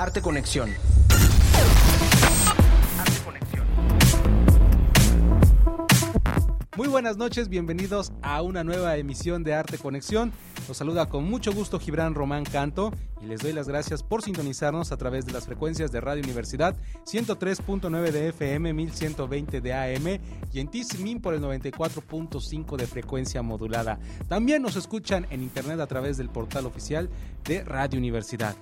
Arte Conexión. Muy buenas noches, bienvenidos a una nueva emisión de Arte Conexión. Los saluda con mucho gusto Gibran Román Canto y les doy las gracias por sintonizarnos a través de las frecuencias de Radio Universidad 103.9 de FM, 1120 de AM y en Tizimín por el 94.5 de frecuencia modulada. También nos escuchan en internet a través del portal oficial de Radio Universidad.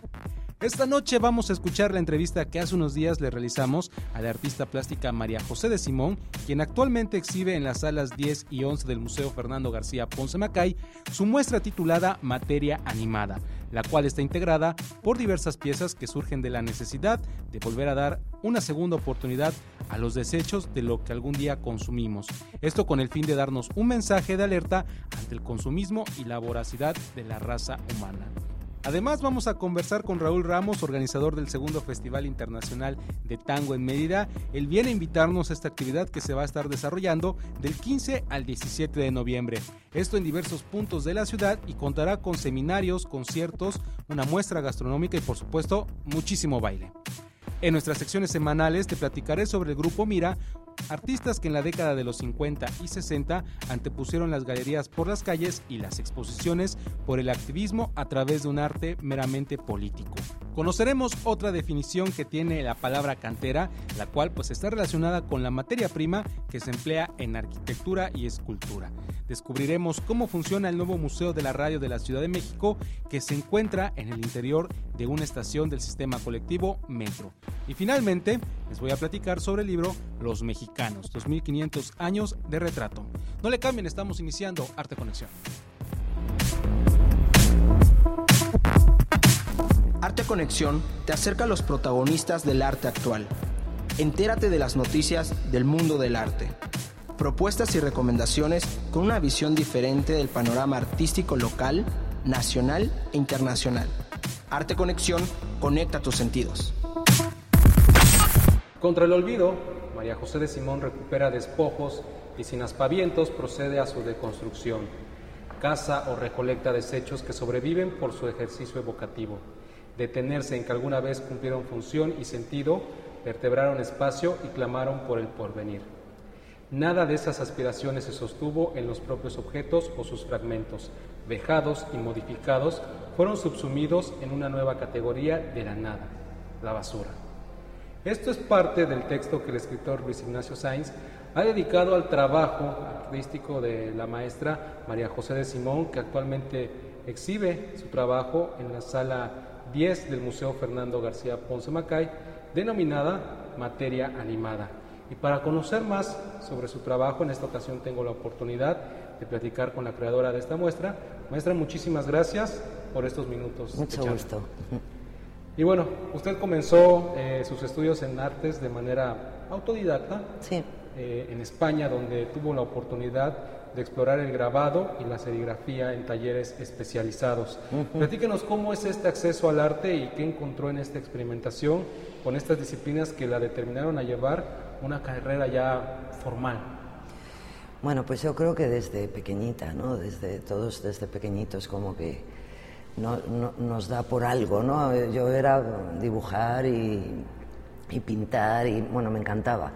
Esta noche vamos a escuchar la entrevista que hace unos días le realizamos a la artista plástica María José de Simón, quien actualmente exhibe en las salas 10 y 11 del Museo Fernando García Ponce Macay su muestra titulada Materia Animada, la cual está integrada por diversas piezas que surgen de la necesidad de volver a dar una segunda oportunidad a los desechos de lo que algún día consumimos. Esto con el fin de darnos un mensaje de alerta ante el consumismo y la voracidad de la raza humana. Además vamos a conversar con Raúl Ramos, organizador del segundo Festival Internacional de Tango en Mérida. Él viene a invitarnos a esta actividad que se va a estar desarrollando del 15 al 17 de noviembre. Esto en diversos puntos de la ciudad y contará con seminarios, conciertos, una muestra gastronómica y por supuesto muchísimo baile. En nuestras secciones semanales te platicaré sobre el grupo Mira, artistas que en la década de los 50 y 60 antepusieron las galerías por las calles y las exposiciones por el activismo a través de un arte meramente político. Conoceremos otra definición que tiene la palabra cantera, la cual pues está relacionada con la materia prima que se emplea en arquitectura y escultura. Descubriremos cómo funciona el nuevo Museo de la Radio de la Ciudad de México que se encuentra en el interior de una estación del sistema colectivo Metro. Y finalmente les voy a platicar sobre el libro Los Mexicanos, 2500 años de retrato. No le cambien, estamos iniciando Arte Conexión. Arte Conexión te acerca a los protagonistas del arte actual. Entérate de las noticias del mundo del arte. Propuestas y recomendaciones con una visión diferente del panorama artístico local, nacional e internacional. Arte Conexión conecta tus sentidos. Contra el olvido, María José de Simón recupera despojos y sin aspavientos procede a su deconstrucción. Caza o recolecta desechos que sobreviven por su ejercicio evocativo detenerse en que alguna vez cumplieron función y sentido, vertebraron espacio y clamaron por el porvenir. Nada de esas aspiraciones se sostuvo en los propios objetos o sus fragmentos, vejados y modificados, fueron subsumidos en una nueva categoría de la nada, la basura. Esto es parte del texto que el escritor Luis Ignacio Sainz ha dedicado al trabajo artístico de la maestra María José de Simón, que actualmente exhibe su trabajo en la sala 10 del Museo Fernando García Ponce Macay, denominada Materia Animada. Y para conocer más sobre su trabajo, en esta ocasión tengo la oportunidad de platicar con la creadora de esta muestra. Maestra, muchísimas gracias por estos minutos. Mucho gusto. Y bueno, usted comenzó eh, sus estudios en artes de manera autodidacta. Sí. Eh, en España, donde tuvo la oportunidad de explorar el grabado y la serigrafía en talleres especializados. Platíquenos cómo es este acceso al arte y qué encontró en esta experimentación con estas disciplinas que la determinaron a llevar una carrera ya formal. Bueno, pues yo creo que desde pequeñita, ¿no? Desde todos desde pequeñitos como que no, nos da por algo, ¿no? Yo era dibujar y, pintar y bueno, me encantaba.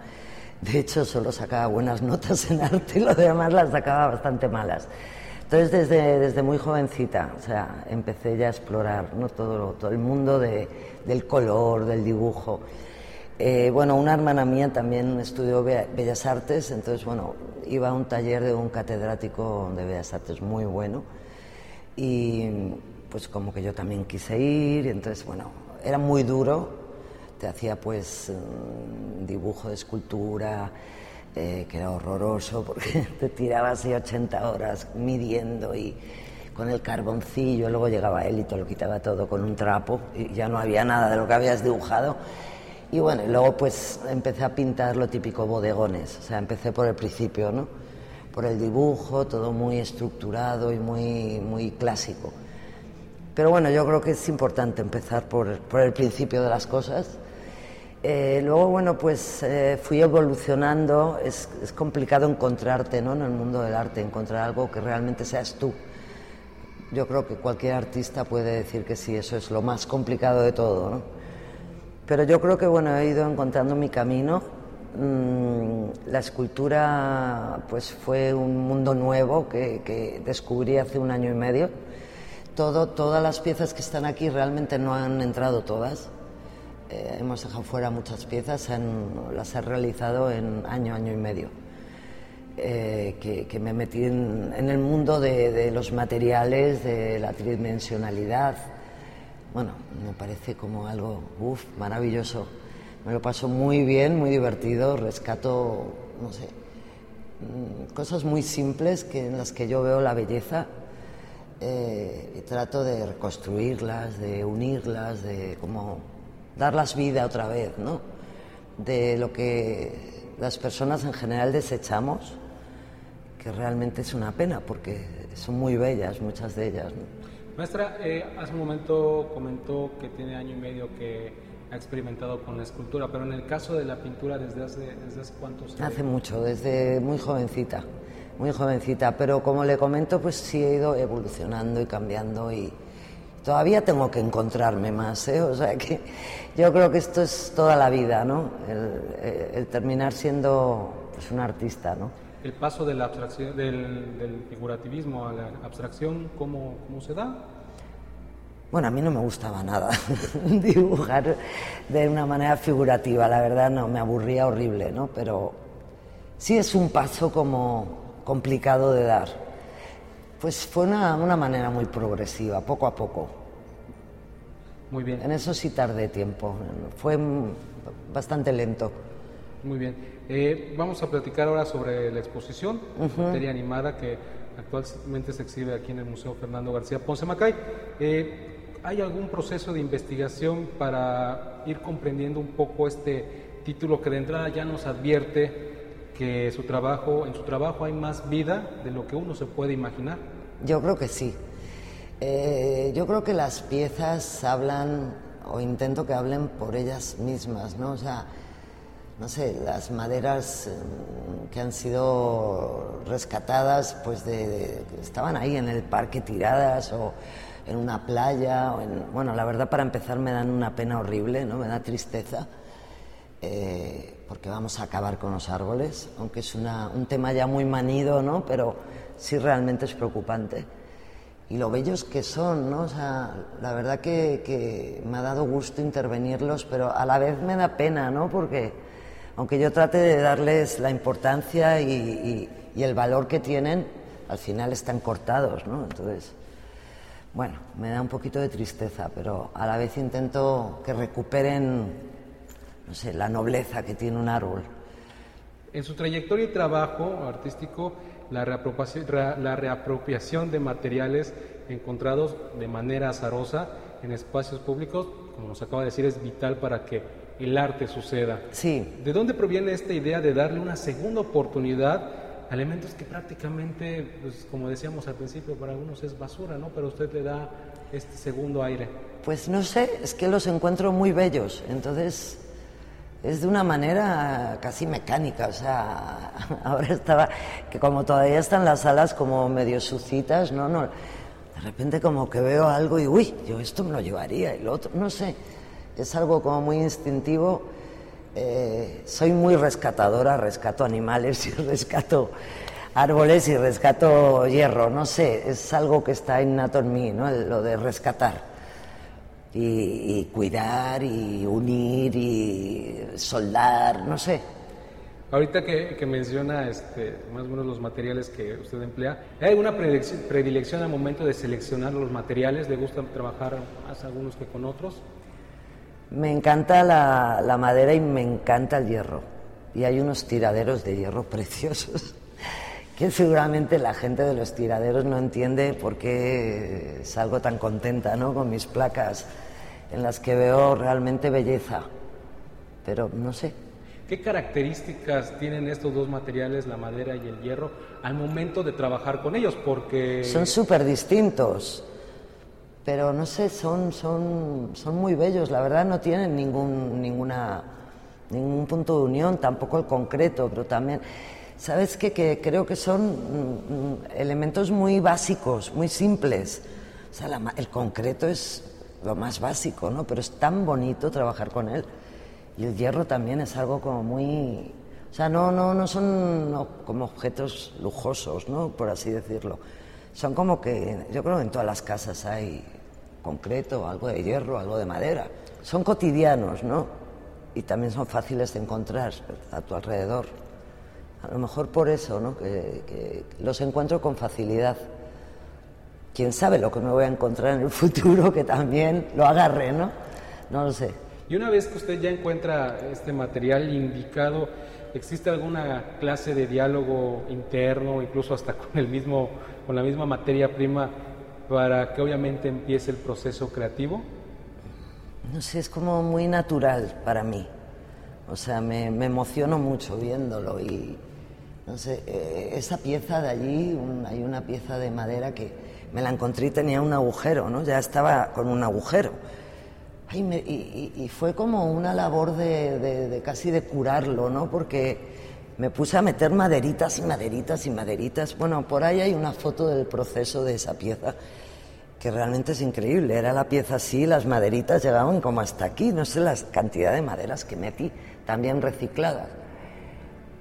De hecho, solo sacaba buenas notas en arte y lo demás las sacaba bastante malas. Entonces, desde, desde muy jovencita, o sea, empecé ya a explorar ¿no? todo, todo el mundo de, del color, del dibujo. Eh, bueno, una hermana mía también estudió Bellas Artes, entonces, bueno, iba a un taller de un catedrático de Bellas Artes muy bueno y pues como que yo también quise ir, entonces, bueno, era muy duro, te hacía pues dibujo de escultura, eh, que era horroroso porque te tirabas así 80 horas midiendo y con el carboncillo, luego llegaba él y te lo quitaba todo con un trapo y ya no había nada de lo que habías dibujado. Y bueno, luego pues empecé a pintar lo típico bodegones, o sea, empecé por el principio, ¿no? Por el dibujo, todo muy estructurado y muy, muy clásico. Pero bueno, yo creo que es importante empezar por, por el principio de las cosas eh, luego, bueno, pues eh, fui evolucionando. Es, complicado encontrarte ¿no? en el mundo del arte, encontrar algo que realmente seas tú. Yo creo que cualquier artista puede decir que sí, eso es lo más complicado de todo. Pero yo creo que bueno, he ido encontrando mi camino. Mm, la escultura pues fue un mundo nuevo que, que descubrí hace un año y medio. Todo, todas las piezas que están aquí realmente no han entrado todas. Eh, hemos dejado fuera muchas piezas, las he realizado en año, año y medio. Eh, que, me metí en, el mundo de, los materiales, de la tridimensionalidad. Bueno, me parece como algo, uff, maravilloso. Me lo paso muy bien, muy divertido, rescato, no sé, mm, cosas muy simples que, en las que yo veo la belleza eh, y trato de reconstruirlas, de unirlas, de como darlas vida otra vez, ¿no? De lo que las personas en general desechamos, que realmente es una pena porque son muy bellas muchas de ellas. Maestra, eh, hace un momento comentó que tiene año y medio que ha experimentado con la escultura, pero en el caso de la pintura, ¿desde hace, desde hace cuántos años? Hace mucho, desde muy jovencita, muy jovencita, pero como le comento, pues sí he ido evolucionando y cambiando y, Todavía tengo que encontrarme más, ¿eh? o sea que yo creo que esto es toda la vida, ¿no? El, terminar siendo pues, un artista, ¿no? El paso de la abstracción, del, figurativismo a la abstracción, ¿cómo, ¿cómo se da? Bueno, a mí no me gustaba nada dibujar de una manera figurativa, la verdad no, me aburría horrible, ¿no? Pero sí es un paso como complicado de dar. Pues fue una, una, manera muy progresiva, poco a poco. Muy bien. En eso sí tardé tiempo, fue bastante lento. Muy bien. Eh, vamos a platicar ahora sobre la exposición, materia animada que actualmente se exhibe aquí en el Museo Fernando García Ponce Macay. Eh, ¿Hay algún proceso de investigación para ir comprendiendo un poco este título que de entrada ya nos advierte que su trabajo, en su trabajo hay más vida de lo que uno se puede imaginar. Yo creo que sí. Eh, yo creo que las piezas hablan, o intento que hablen por ellas mismas, ¿no? O sea, no sé, las maderas mm, que han sido rescatadas, pues estaban ahí en el parque tiradas o en una playa, o en, bueno, la verdad para empezar me dan una pena horrible, ¿no? Me da tristeza. Eh, porque vamos a acabar con los árboles, aunque es un tema ya muy manido, ¿no? Pero sí realmente es preocupante. Y lo bellos que son, ¿no? O sea, la verdad que, me ha dado gusto intervenirlos, pero a la vez me da pena, ¿no? Porque aunque yo trate de darles la importancia y, y el valor que tienen, al final están cortados, ¿no? Entonces, bueno, me da un poquito de tristeza, pero a la vez intento que recuperen no sé, la nobleza que tiene un árbol. En su trayectoria y trabajo artístico, la reapropiación, la reapropiación de materiales encontrados de manera azarosa en espacios públicos, como nos acaba de decir, es vital para que el arte suceda. Sí. ¿De dónde proviene esta idea de darle una segunda oportunidad a elementos que prácticamente, pues, como decíamos al principio, para algunos es basura, ¿no? Pero usted le da este segundo aire. Pues no sé, es que los encuentro muy bellos, entonces es de una manera casi mecánica, o sea, ahora estaba, que como todavía están las salas como medio sucitas, no, no, de repente como que veo algo y, uy, yo esto me lo llevaría y lo otro, no sé, es algo como muy instintivo, eh, soy muy rescatadora, rescato animales y rescato árboles y rescato hierro, no sé, es algo que está innato en mí, ¿no? Lo de rescatar y, cuidar y unir y soldar, no sé. Ahorita que, menciona este, más o menos los materiales que usted emplea, ¿hay alguna predilección al momento de seleccionar los materiales? ¿Le gusta trabajar más algunos que con otros? Me encanta la, la madera y me encanta el hierro. Y hay unos tiraderos de hierro preciosos que seguramente la gente de los tiraderos no entiende por qué salgo tan contenta ¿no? con mis placas en las que veo realmente belleza. Pero no sé. ¿Qué características tienen estos dos materiales, la madera y el hierro, al momento de trabajar con ellos? Porque... Son súper distintos, pero no sé, son, son, son muy bellos. La verdad no tienen ningún, ninguna, ningún punto de unión, tampoco el concreto, pero también ¿Sabes qué? Que creo que son mm, mm, elementos muy básicos, muy simples. O sea, el concreto es lo más básico, ¿no? Pero es tan bonito trabajar con él. Y el hierro también es algo como muy... O sea, no, no, no son como objetos lujosos, ¿no? Por así decirlo. Son como que, yo creo que en todas las casas hay concreto, algo de hierro, algo de madera. Son cotidianos, ¿no? Y también son fáciles de encontrar a tu alrededor. A lo mejor por eso, ¿no? Que, los encuentro con facilidad. Quién sabe lo que me voy a encontrar en el futuro que también lo agarre, ¿no? No lo sé. Y una vez que usted ya encuentra este material indicado, ¿existe alguna clase de diálogo interno, incluso hasta con el mismo, con la misma materia prima, para que obviamente empiece el proceso creativo? No sé, es como muy natural para mí. O sea, me, me emociono mucho viéndolo y, no sé, eh, esa pieza de allí, hay una pieza de madera que me la encontré y tenía un agujero, ¿no? Ya estaba con un agujero. y, fue como una labor de, casi de curarlo, ¿no? Porque me puse a meter maderitas y maderitas y maderitas. Bueno, por ahí hay una foto del proceso de esa pieza que realmente es increíble. Era la pieza así, las maderitas llegaban como hasta aquí. No sé la cantidad de maderas que metí, también recicladas.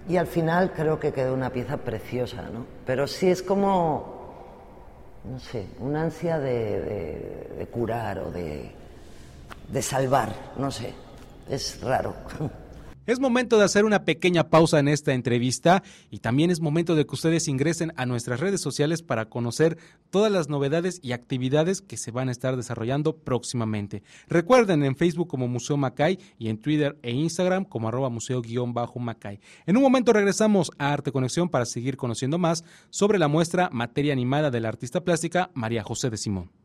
Y al final creo que quedó una pieza preciosa, ¿no? Pero sí es como, no sé, una ansia de, curar o de, de salvar, no sé, es raro. Es momento de hacer una pequeña pausa en esta entrevista y también es momento de que ustedes ingresen a nuestras redes sociales para conocer todas las novedades y actividades que se van a estar desarrollando próximamente. Recuerden en Facebook como Museo Macay y en Twitter e Instagram como arroba museo-macay. En un momento regresamos a Arte Conexión para seguir conociendo más sobre la muestra Materia Animada de la artista plástica María José de Simón.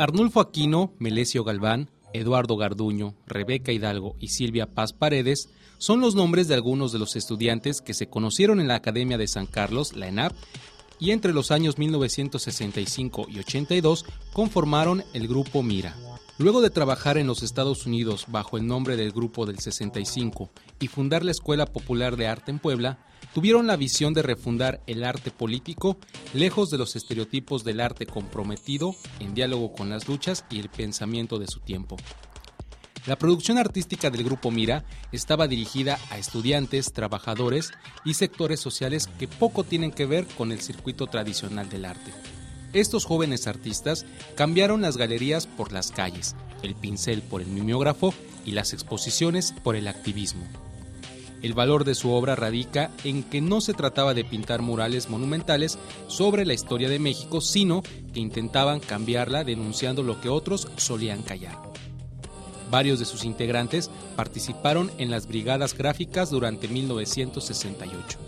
Arnulfo Aquino, Melesio Galván, Eduardo Garduño, Rebeca Hidalgo y Silvia Paz Paredes son los nombres de algunos de los estudiantes que se conocieron en la Academia de San Carlos, la ENAP, y entre los años 1965 y 82 conformaron el grupo Mira. Luego de trabajar en los Estados Unidos bajo el nombre del Grupo del 65 y fundar la Escuela Popular de Arte en Puebla, tuvieron la visión de refundar el arte político lejos de los estereotipos del arte comprometido en diálogo con las luchas y el pensamiento de su tiempo. La producción artística del grupo Mira estaba dirigida a estudiantes, trabajadores y sectores sociales que poco tienen que ver con el circuito tradicional del arte. Estos jóvenes artistas cambiaron las galerías por las calles, el pincel por el mimeógrafo y las exposiciones por el activismo. El valor de su obra radica en que no se trataba de pintar murales monumentales sobre la historia de México, sino que intentaban cambiarla denunciando lo que otros solían callar. Varios de sus integrantes participaron en las brigadas gráficas durante 1968.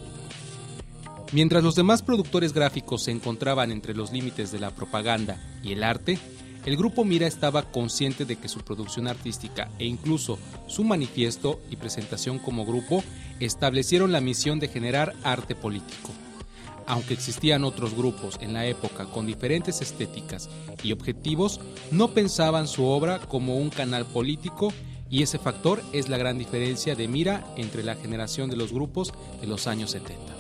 Mientras los demás productores gráficos se encontraban entre los límites de la propaganda y el arte, el grupo Mira estaba consciente de que su producción artística e incluso su manifiesto y presentación como grupo establecieron la misión de generar arte político. Aunque existían otros grupos en la época con diferentes estéticas y objetivos, no pensaban su obra como un canal político y ese factor es la gran diferencia de Mira entre la generación de los grupos de los años 70.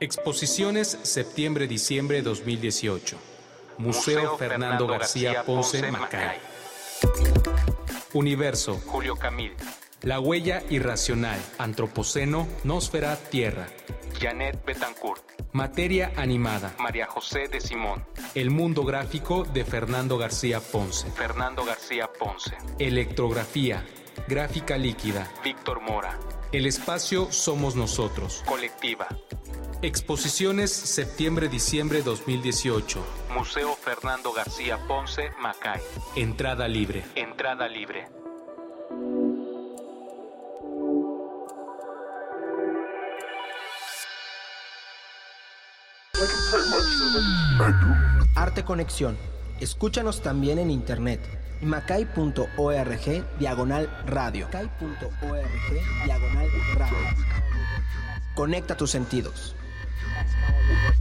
Exposiciones septiembre-diciembre 2018. Museo, Fernando, García, Ponce, Macay. Universo. Julio Camil. La huella irracional. Antropoceno. Nósfera. Tierra. Janet Betancourt. Materia animada. María José de Simón. El mundo gráfico de Fernando García Ponce. Fernando García Ponce. Electrografía. Gráfica líquida. Víctor Mora. El espacio Somos Nosotros. Colectiva. Exposiciones septiembre-diciembre 2018. Museo Fernando García Ponce, Macay. Entrada libre. Entrada libre. Arte Conexión. Escúchanos también en internet. macay.org diagonal radio. macay.org diagonal radio. Conecta tus sentidos.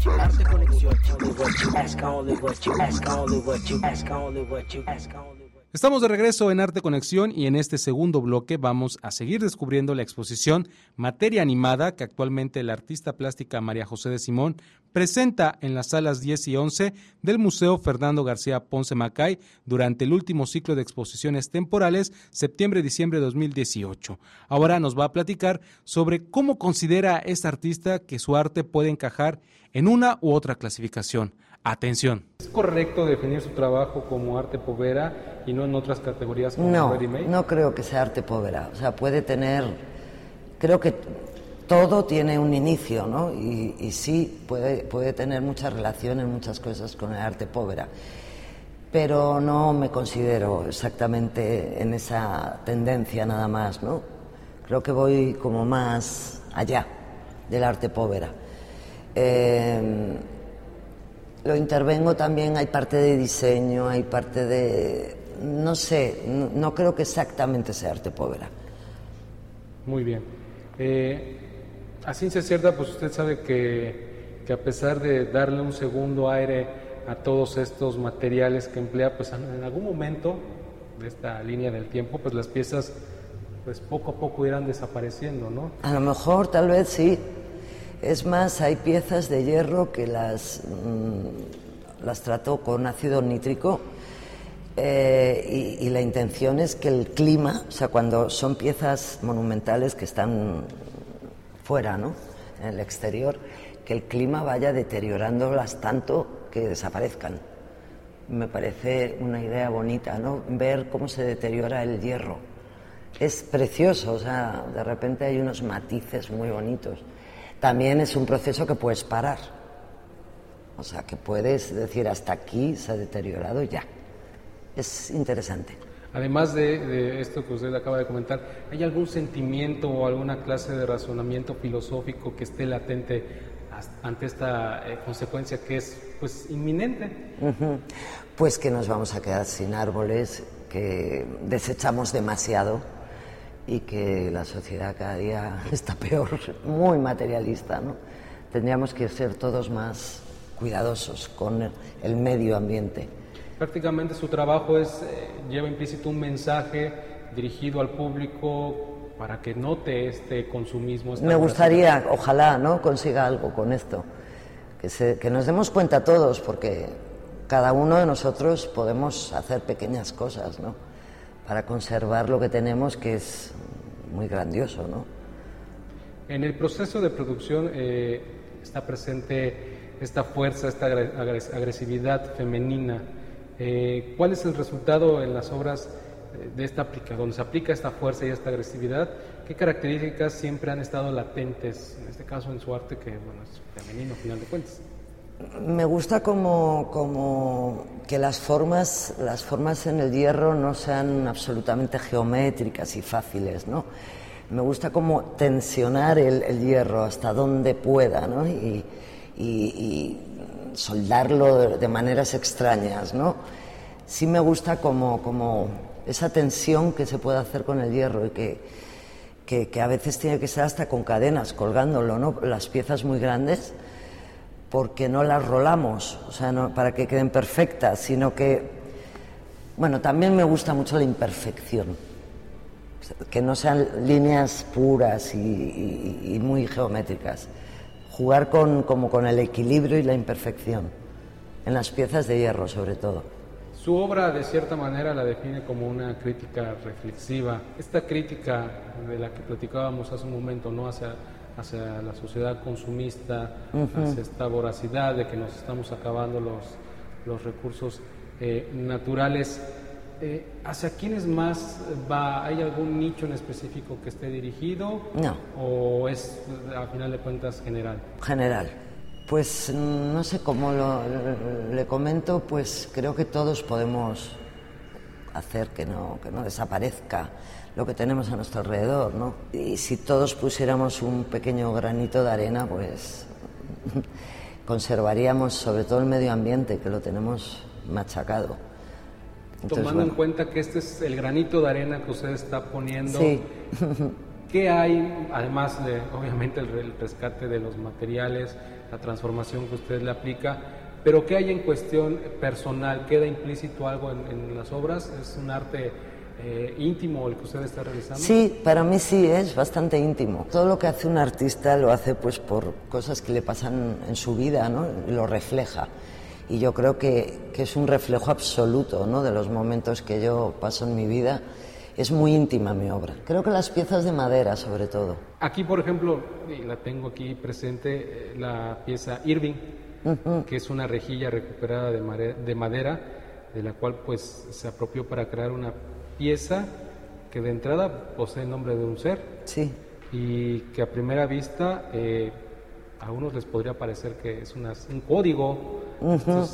you ask, only what you ask, only what you ask, only what you ask, only what you ask, only what you ask, only. Estamos de regreso en Arte Conexión y en este segundo bloque vamos a seguir descubriendo la exposición Materia Animada que actualmente la artista plástica María José de Simón presenta en las salas 10 y 11 del Museo Fernando García Ponce Macay durante el último ciclo de exposiciones temporales septiembre-diciembre de 2018. Ahora nos va a platicar sobre cómo considera esta artista que su arte puede encajar en una u otra clasificación. Atención. ¿Es correcto definir su trabajo como arte povera y no en otras categorías como no, No, creo que sea arte povera. O sea, puede tener. Creo que todo tiene un inicio, ¿no? Y, sí, puede, puede tener mucha relación en muchas cosas con el arte povera. Pero no me considero exactamente en esa tendencia nada más, ¿no? Creo que voy como más allá del arte povera. Eh, lo intervengo también, hay parte de diseño, hay parte de... No sé, no, creo que exactamente sea arte povera. Muy bien. Eh, a ciencia cierta, pues usted sabe que, que, a pesar de darle un segundo aire a todos estos materiales que emplea, pues en algún momento de esta línea del tiempo, pues las piezas pues poco a poco irán desapareciendo, ¿no? A lo mejor, tal vez sí, es más, hay piezas de hierro que las, mm, las trato con ácido nítrico eh, y, la intención es que el clima, o sea, cuando son piezas monumentales que están fuera, ¿no? En el exterior, que el clima vaya deteriorándolas tanto que desaparezcan. Me parece una idea bonita, ¿no? Ver cómo se deteriora el hierro. Es precioso, o sea, de repente hay unos matices muy bonitos también es un proceso que puedes parar. O sea, que puedes decir hasta aquí se ha deteriorado ya. Es interesante. Además de, esto que usted acaba de comentar, ¿hay algún sentimiento o alguna clase de razonamiento filosófico que esté latente ante esta eh, consecuencia que es pues inminente? Pues que nos vamos a quedar sin árboles, que desechamos demasiado y que la sociedad cada día está peor, muy materialista. ¿no? Tendríamos que ser todos más cuidadosos con el medio ambiente. Prácticamente su trabajo es, eh, lleva implícito un mensaje dirigido al público para que note este consumismo. Me gustaría, ojalá, ¿no? consiga algo con esto, que, que nos demos cuenta todos, porque cada uno de nosotros podemos hacer pequeñas cosas, ¿no? Para conservar lo que tenemos, que es muy grandioso. ¿no? En el proceso de producción eh, está presente esta fuerza, esta agresividad femenina. Eh, ¿Cuál es el resultado en las obras eh, de esta aplica, donde se aplica esta fuerza y esta agresividad? ¿Qué características siempre han estado latentes, en este caso en su arte, que bueno, es femenino, al final de cuentas? Me gusta como, como, que las formas, las formas en el hierro no sean absolutamente geométricas y fáciles, ¿no? Me gusta como tensionar el, hierro hasta donde pueda, ¿no? Y, soldarlo de, maneras extrañas, ¿no? Sí me gusta como, como esa tensión que se puede hacer con el hierro y que, que, que a veces tiene que ser hasta con cadenas colgándolo, ¿no? Las piezas muy grandes porque no las rolamos, o sea, no, para que queden perfectas, sino que, bueno, también me gusta mucho la imperfección, que no sean líneas puras y, muy geométricas, jugar con, como con el equilibrio y la imperfección, en las piezas de hierro sobre todo. Su obra de cierta manera la define como una crítica reflexiva. Esta crítica de la que platicábamos hace un momento, ¿no? Hacia hacia la sociedad consumista, hacia esta voracidad de que nos estamos acabando los, los recursos eh, naturales. Eh, ¿Hacia quiénes más va? ¿Hay algún nicho en específico que esté dirigido? No. ¿O es, a final de cuentas, general? General. Pues no sé cómo lo, le comento, pues creo que todos podemos hacer que no, que no desaparezca lo que tenemos a nuestro alrededor, ¿no? Y si todos pusiéramos un pequeño granito de arena, pues conservaríamos sobre todo el medio ambiente, que lo tenemos machacado. Tomando en cuenta que este es el granito de arena que usted está poniendo, ¿Qué hay, además de, obviamente, el, rescate de los materiales, la transformación que usted le aplica, pero qué hay en cuestión personal? ¿Queda implícito algo en, las obras? ¿Es un arte eh, íntimo el que usted está realizando? Sí, para mí sí, es bastante íntimo. Todo lo que hace un artista lo hace pues por cosas que le pasan en su vida, ¿no? Lo refleja. Y yo creo que, que es un reflejo absoluto, ¿no? De los momentos que yo paso en mi vida es muy íntima mi obra. Creo que las piezas de madera, sobre todo. Aquí, por ejemplo, y la tengo aquí presente, eh, la pieza Irving, que es una rejilla recuperada de, madera, de la cual pues se apropió para crear una pieza que de entrada posee el nombre de un ser. Sí. Y que a primera vista eh, a unos les podría parecer que es un código,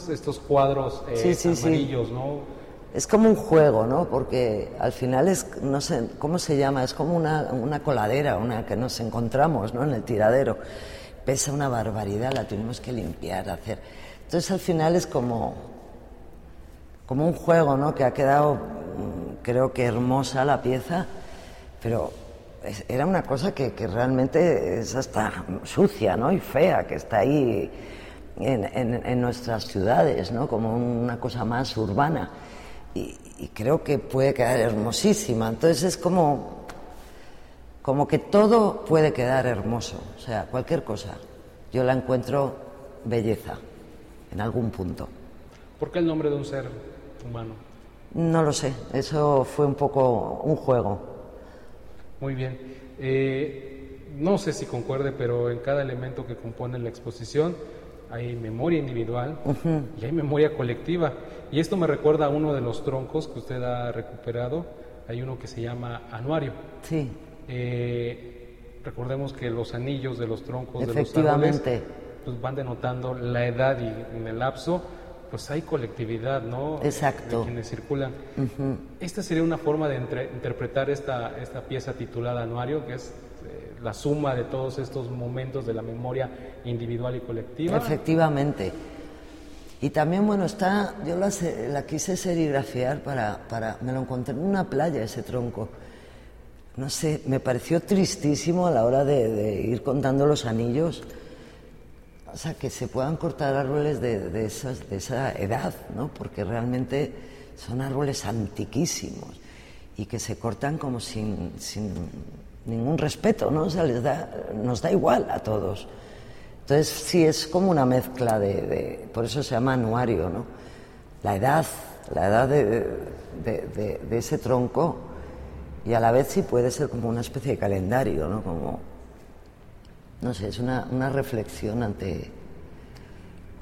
estos, cuadros eh, amarillos, ¿no? es como un juego, ¿no? Porque al final es, no sé, ¿cómo se llama? Es como una, una coladera, una que nos encontramos, ¿no? En el tiradero. Pesa una barbaridad, la tuvimos que limpiar, hacer. Entonces al final es como, como un juego, ¿no? Que ha quedado, creo que hermosa la pieza, pero era una cosa que, realmente es hasta sucia, ¿no? Y fea, que está ahí en, nuestras ciudades, ¿no? Como una cosa más urbana y, creo que puede quedar hermosísima. Entonces es como, como que todo puede quedar hermoso, o sea, cualquier cosa. Yo la encuentro belleza en algún punto. ¿Por qué el nombre de un ser humano? No lo sé, eso fue un poco un juego. Muy bien. Eh, no sé si concuerde, pero en cada elemento que compone la exposición hay memoria individual y hay memoria colectiva. Y esto me recuerda a uno de los troncos que usted ha recuperado. Hay uno que se llama anuario. Sí. Eh, recordemos que los anillos de los troncos de los árboles pues, van denotando la edad y en el lapso pues hay colectividad, ¿no? Exacto. De quienes circulan. Esta sería una forma de interpretar esta, esta pieza titulada Anuario, que es la suma de todos estos momentos de la memoria individual y colectiva. Efectivamente. Y también, bueno, está, yo la, la quise serigrafiar para, para, me lo encontré en una playa ese tronco. No sé, me pareció tristísimo a la hora de, ir contando los anillos. O sea, que se puedan cortar árboles de, de, esas, de esa edad, ¿no? Porque realmente son árboles antiquísimos y que se cortan como sin, sin ningún respeto, ¿no? O sea, les da, nos da igual a todos. Entonces, sí, es como una mezcla de, por eso se llama anuario, ¿no? La edad, la edad de, de, ese tronco y a la vez sí puede ser como una especie de calendario, ¿no? Como, no sé, es una, una reflexión ante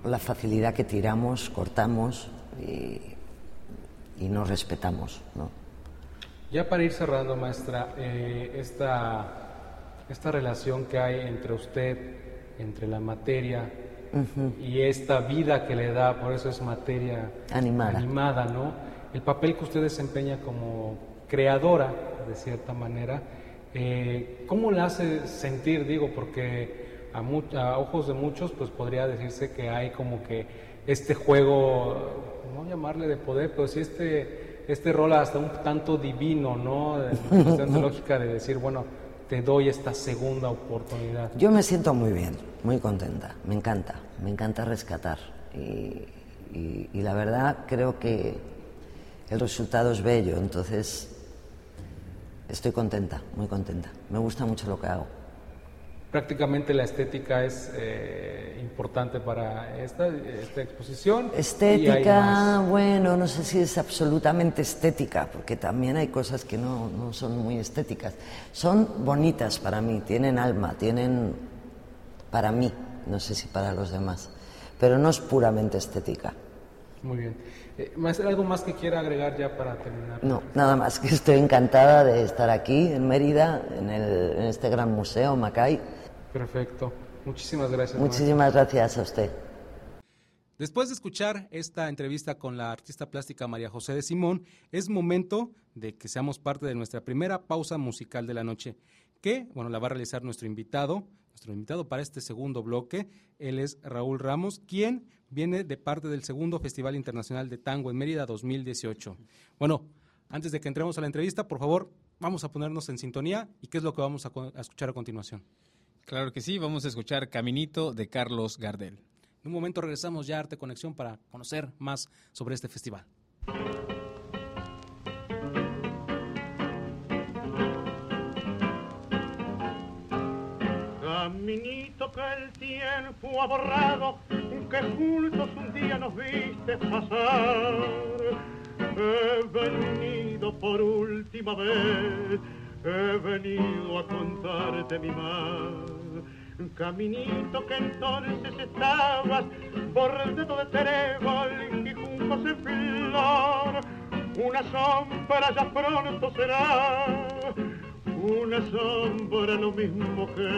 la facilidad que tiramos, cortamos y, y no respetamos, ¿no? Ya para ir cerrando, maestra, eh, esta, esta relación que hay entre usted, entre la materia y esta vida que le da, por eso es materia animada. animada, ¿no? El papel que usted desempeña como creadora, de cierta manera, eh, ¿cómo le hace sentir? Digo, porque a, a, ojos de muchos, pues podría decirse que hay como que este juego, no llamarle de poder, pero sí este este rol hasta un tanto divino, ¿no? La lógica de decir, bueno, te doy esta segunda oportunidad. Yo me siento muy bien, muy contenta, me encanta, me encanta rescatar. Y, y la verdad creo que el resultado es bello, entonces estoy contenta, muy contenta. Me gusta mucho lo que hago prácticamente la estética es eh, importante para esta, esta exposición. Estética, bueno, no sé si es absolutamente estética, porque también hay cosas que no, no, son muy estéticas. Son bonitas para mí, tienen alma, tienen para mí, no sé si para los demás, pero no es puramente estética. Muy bien. Eh, ¿Algo más que quiera agregar ya para terminar? No, nada más que estoy encantada de estar aquí en Mérida, en, el, en este gran museo, Macay Perfecto. Muchísimas gracias. Muchísimas gracias a usted. Después de escuchar esta entrevista con la artista plástica María José de Simón, es momento de que seamos parte de nuestra primera pausa musical de la noche, que, bueno, la va a realizar nuestro invitado, nuestro invitado para este segundo bloque. Él es Raúl Ramos, quien viene de parte del segundo Festival Internacional de Tango en Mérida 2018. Bueno, antes de que entremos a la entrevista, por favor, vamos a ponernos en sintonía y qué es lo que vamos a, a escuchar a continuación. Claro que sí, vamos a escuchar Caminito de Carlos Gardel. En un momento regresamos ya a Arte Conexión para conocer más sobre este festival. Caminito que el tiempo ha borrado, que juntos un día nos viste pasar. He venido por última vez, he venido a contarte mi mal. Caminito que entonces estabas bordeado de trébol y juncos en flor. Una sombra ya pronto será, una sombra lo mismo que.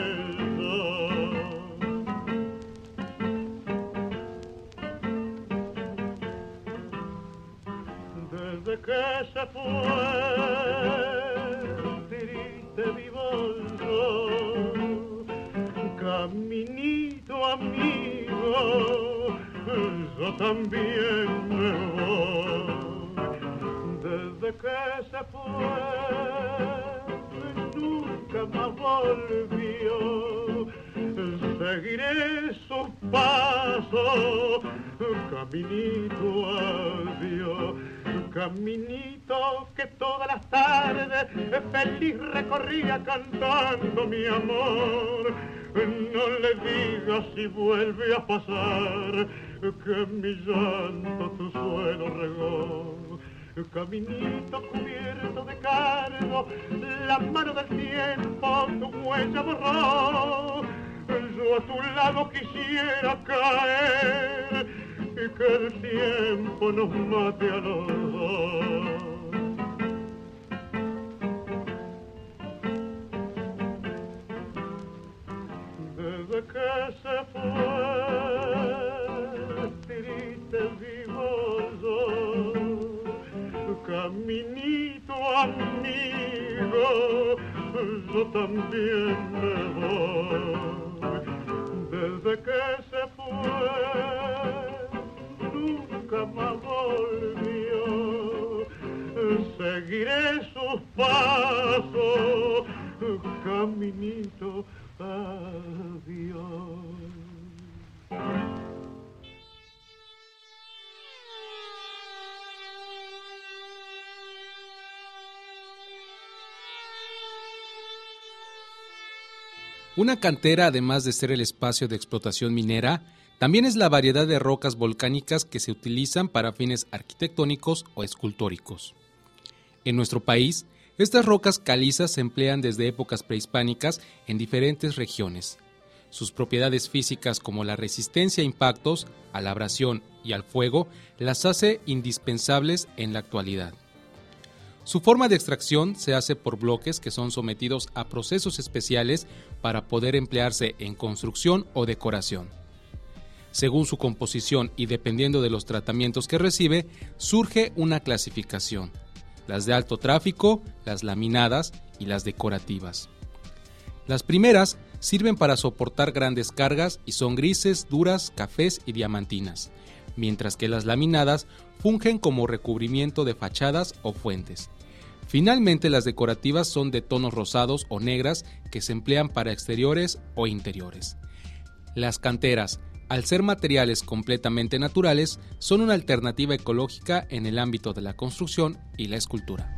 Desde que se fue, triste vivo caminito amigo, yo también me. Desde que se fue, más volvió. Seguiré sus pasos, caminito adiós, caminito que todas las tardes feliz recorría cantando mi amor. No le digas si vuelve a pasar que mi llanto tu suelo regó. Caminito cubierto de cargo, la mano del tiempo tu huella borró. Yo a tu lado quisiera caer y que el tiempo nos mate a los dos. Desde que se fue, caminito amigo, yo también me voy. Desde que se fue, nunca más volvió. Seguiré sus pasos, caminito adiós. Una cantera, además de ser el espacio de explotación minera, también es la variedad de rocas volcánicas que se utilizan para fines arquitectónicos o escultóricos. En nuestro país, estas rocas calizas se emplean desde épocas prehispánicas en diferentes regiones. Sus propiedades físicas como la resistencia a impactos, a la abrasión y al fuego las hace indispensables en la actualidad. Su forma de extracción se hace por bloques que son sometidos a procesos especiales para poder emplearse en construcción o decoración. Según su composición y dependiendo de los tratamientos que recibe, surge una clasificación. Las de alto tráfico, las laminadas y las decorativas. Las primeras sirven para soportar grandes cargas y son grises, duras, cafés y diamantinas, mientras que las laminadas fungen como recubrimiento de fachadas o fuentes. Finalmente, las decorativas son de tonos rosados o negras que se emplean para exteriores o interiores. Las canteras, al ser materiales completamente naturales, son una alternativa ecológica en el ámbito de la construcción y la escultura.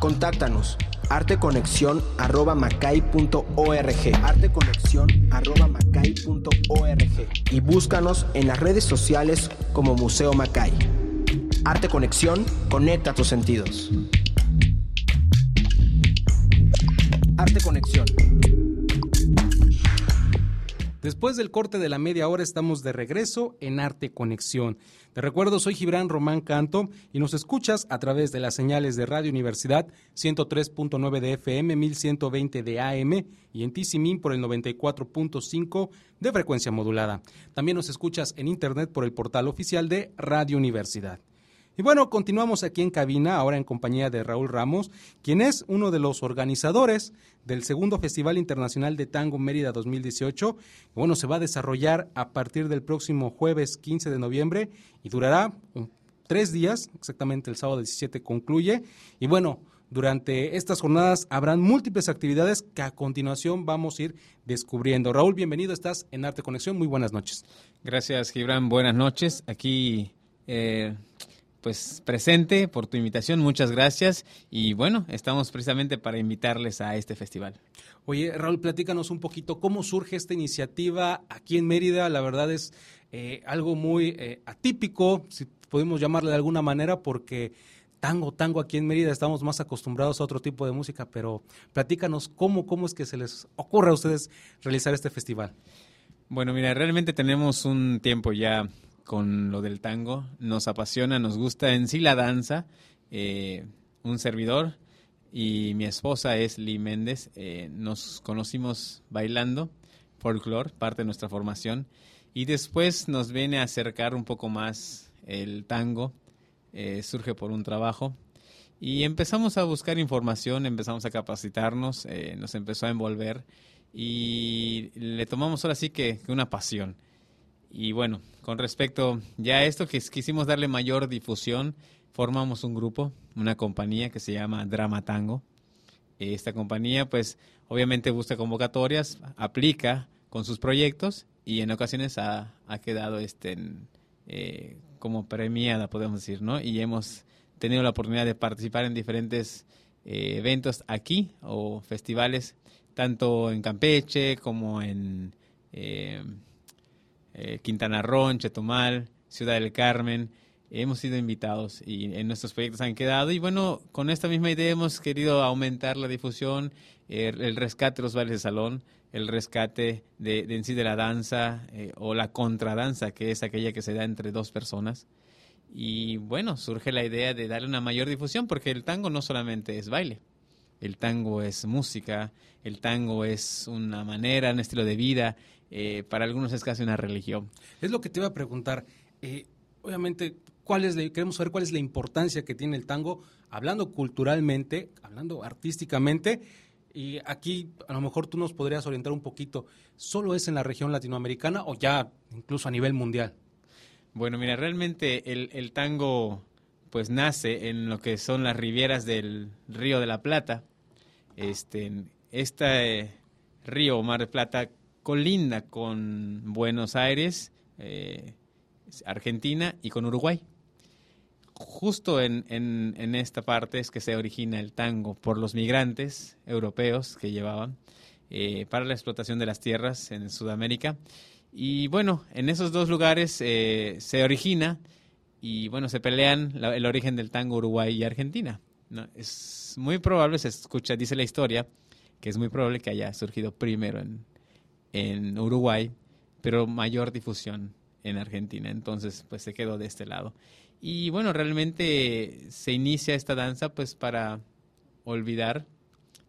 Contáctanos arteconexión@macay.org, arteconexión@macay.org y búscanos en las redes sociales como Museo Macay. Arte Conexión, conecta tus sentidos. Arte Conexión. Después del corte de la media hora estamos de regreso en Arte Conexión. Te recuerdo, soy Gibran Román Canto y nos escuchas a través de las señales de Radio Universidad 103.9 de FM, 1120 de AM y en Tizimín por el 94.5 de frecuencia modulada. También nos escuchas en Internet por el portal oficial de Radio Universidad. Y bueno, continuamos aquí en cabina, ahora en compañía de Raúl Ramos, quien es uno de los organizadores del segundo Festival Internacional de Tango Mérida 2018. bueno, se va a desarrollar a partir del próximo jueves 15 de noviembre y durará tres días, exactamente el sábado 17 concluye. Y bueno, durante estas jornadas habrán múltiples actividades que a continuación vamos a ir descubriendo. Raúl, bienvenido, estás en Arte Conexión. Muy buenas noches. Gracias, Gibran. Buenas noches. Aquí eh, pues presente por tu invitación, muchas gracias y bueno, estamos precisamente para invitarles a este festival. Oye, Raúl, platícanos un poquito cómo surge esta iniciativa aquí en Mérida, la verdad es eh, algo muy eh, atípico, si podemos llamarle de alguna manera, porque tango, tango aquí en Mérida estamos más acostumbrados a otro tipo de música, pero platícanos cómo, cómo es que se les ocurre a ustedes realizar este festival. Bueno, mira, realmente tenemos un tiempo ya con lo del tango. Nos apasiona, nos gusta en sí la danza. Eh, un servidor y mi esposa es Lee Méndez. Eh, nos conocimos bailando folclore, parte de nuestra formación. Y después nos viene a acercar un poco más el tango. Eh, surge por un trabajo. Y empezamos a buscar información, empezamos a capacitarnos, nos empezó a envolver y le tomamos ahora sí que una pasión. Y bueno, con respecto ya a esto, que quisimos darle mayor difusión, formamos un grupo, una compañía que se llama Drama Tango. Esta compañía, pues, obviamente busca convocatorias, aplica con sus proyectos y en ocasiones ha, quedado este, eh, como premiada, podemos decir, ¿no? Y hemos tenido la oportunidad de participar en diferentes eh, eventos aquí o festivales, tanto en Campeche como en eh, eh, Quintana Roo, Chetumal, Ciudad del Carmen. Hemos sido invitados y en nuestros proyectos han quedado. Y bueno, con esta misma idea hemos querido aumentar la difusión, el, rescate de los bailes de salón, el rescate de, en sí de la danza eh, o la contradanza, que es aquella que se da entre dos personas. Y bueno, surge la idea de darle una mayor difusión porque el tango no solamente es baile, el tango es música, el tango es una manera, un estilo de vida, eh, para algunos es casi una religión. Es lo que te iba a preguntar. Eh, obviamente, ¿cuál es queremos saber cuál es la importancia que tiene el tango, hablando culturalmente, hablando artísticamente. Y aquí a lo mejor tú nos podrías orientar un poquito, ¿solo es en la región latinoamericana o ya incluso a nivel mundial? Bueno, mira, realmente el, tango pues nace en lo que son las rivieras del Río de la Plata. Este, este río Mar de Plata colinda con Buenos Aires, eh, Argentina y con Uruguay. Justo en, esta parte es que se origina el tango por los migrantes europeos que llevaban eh, para la explotación de las tierras en Sudamérica. Y bueno, en esos dos lugares eh, se origina y bueno, se pelean el origen del tango Uruguay y Argentina. Es muy probable, se escucha, dice la historia, que es muy probable que haya surgido primero en, en Uruguay, pero mayor difusión en Argentina. Entonces, pues se quedó de este lado. Y bueno, realmente se inicia esta danza pues para olvidar,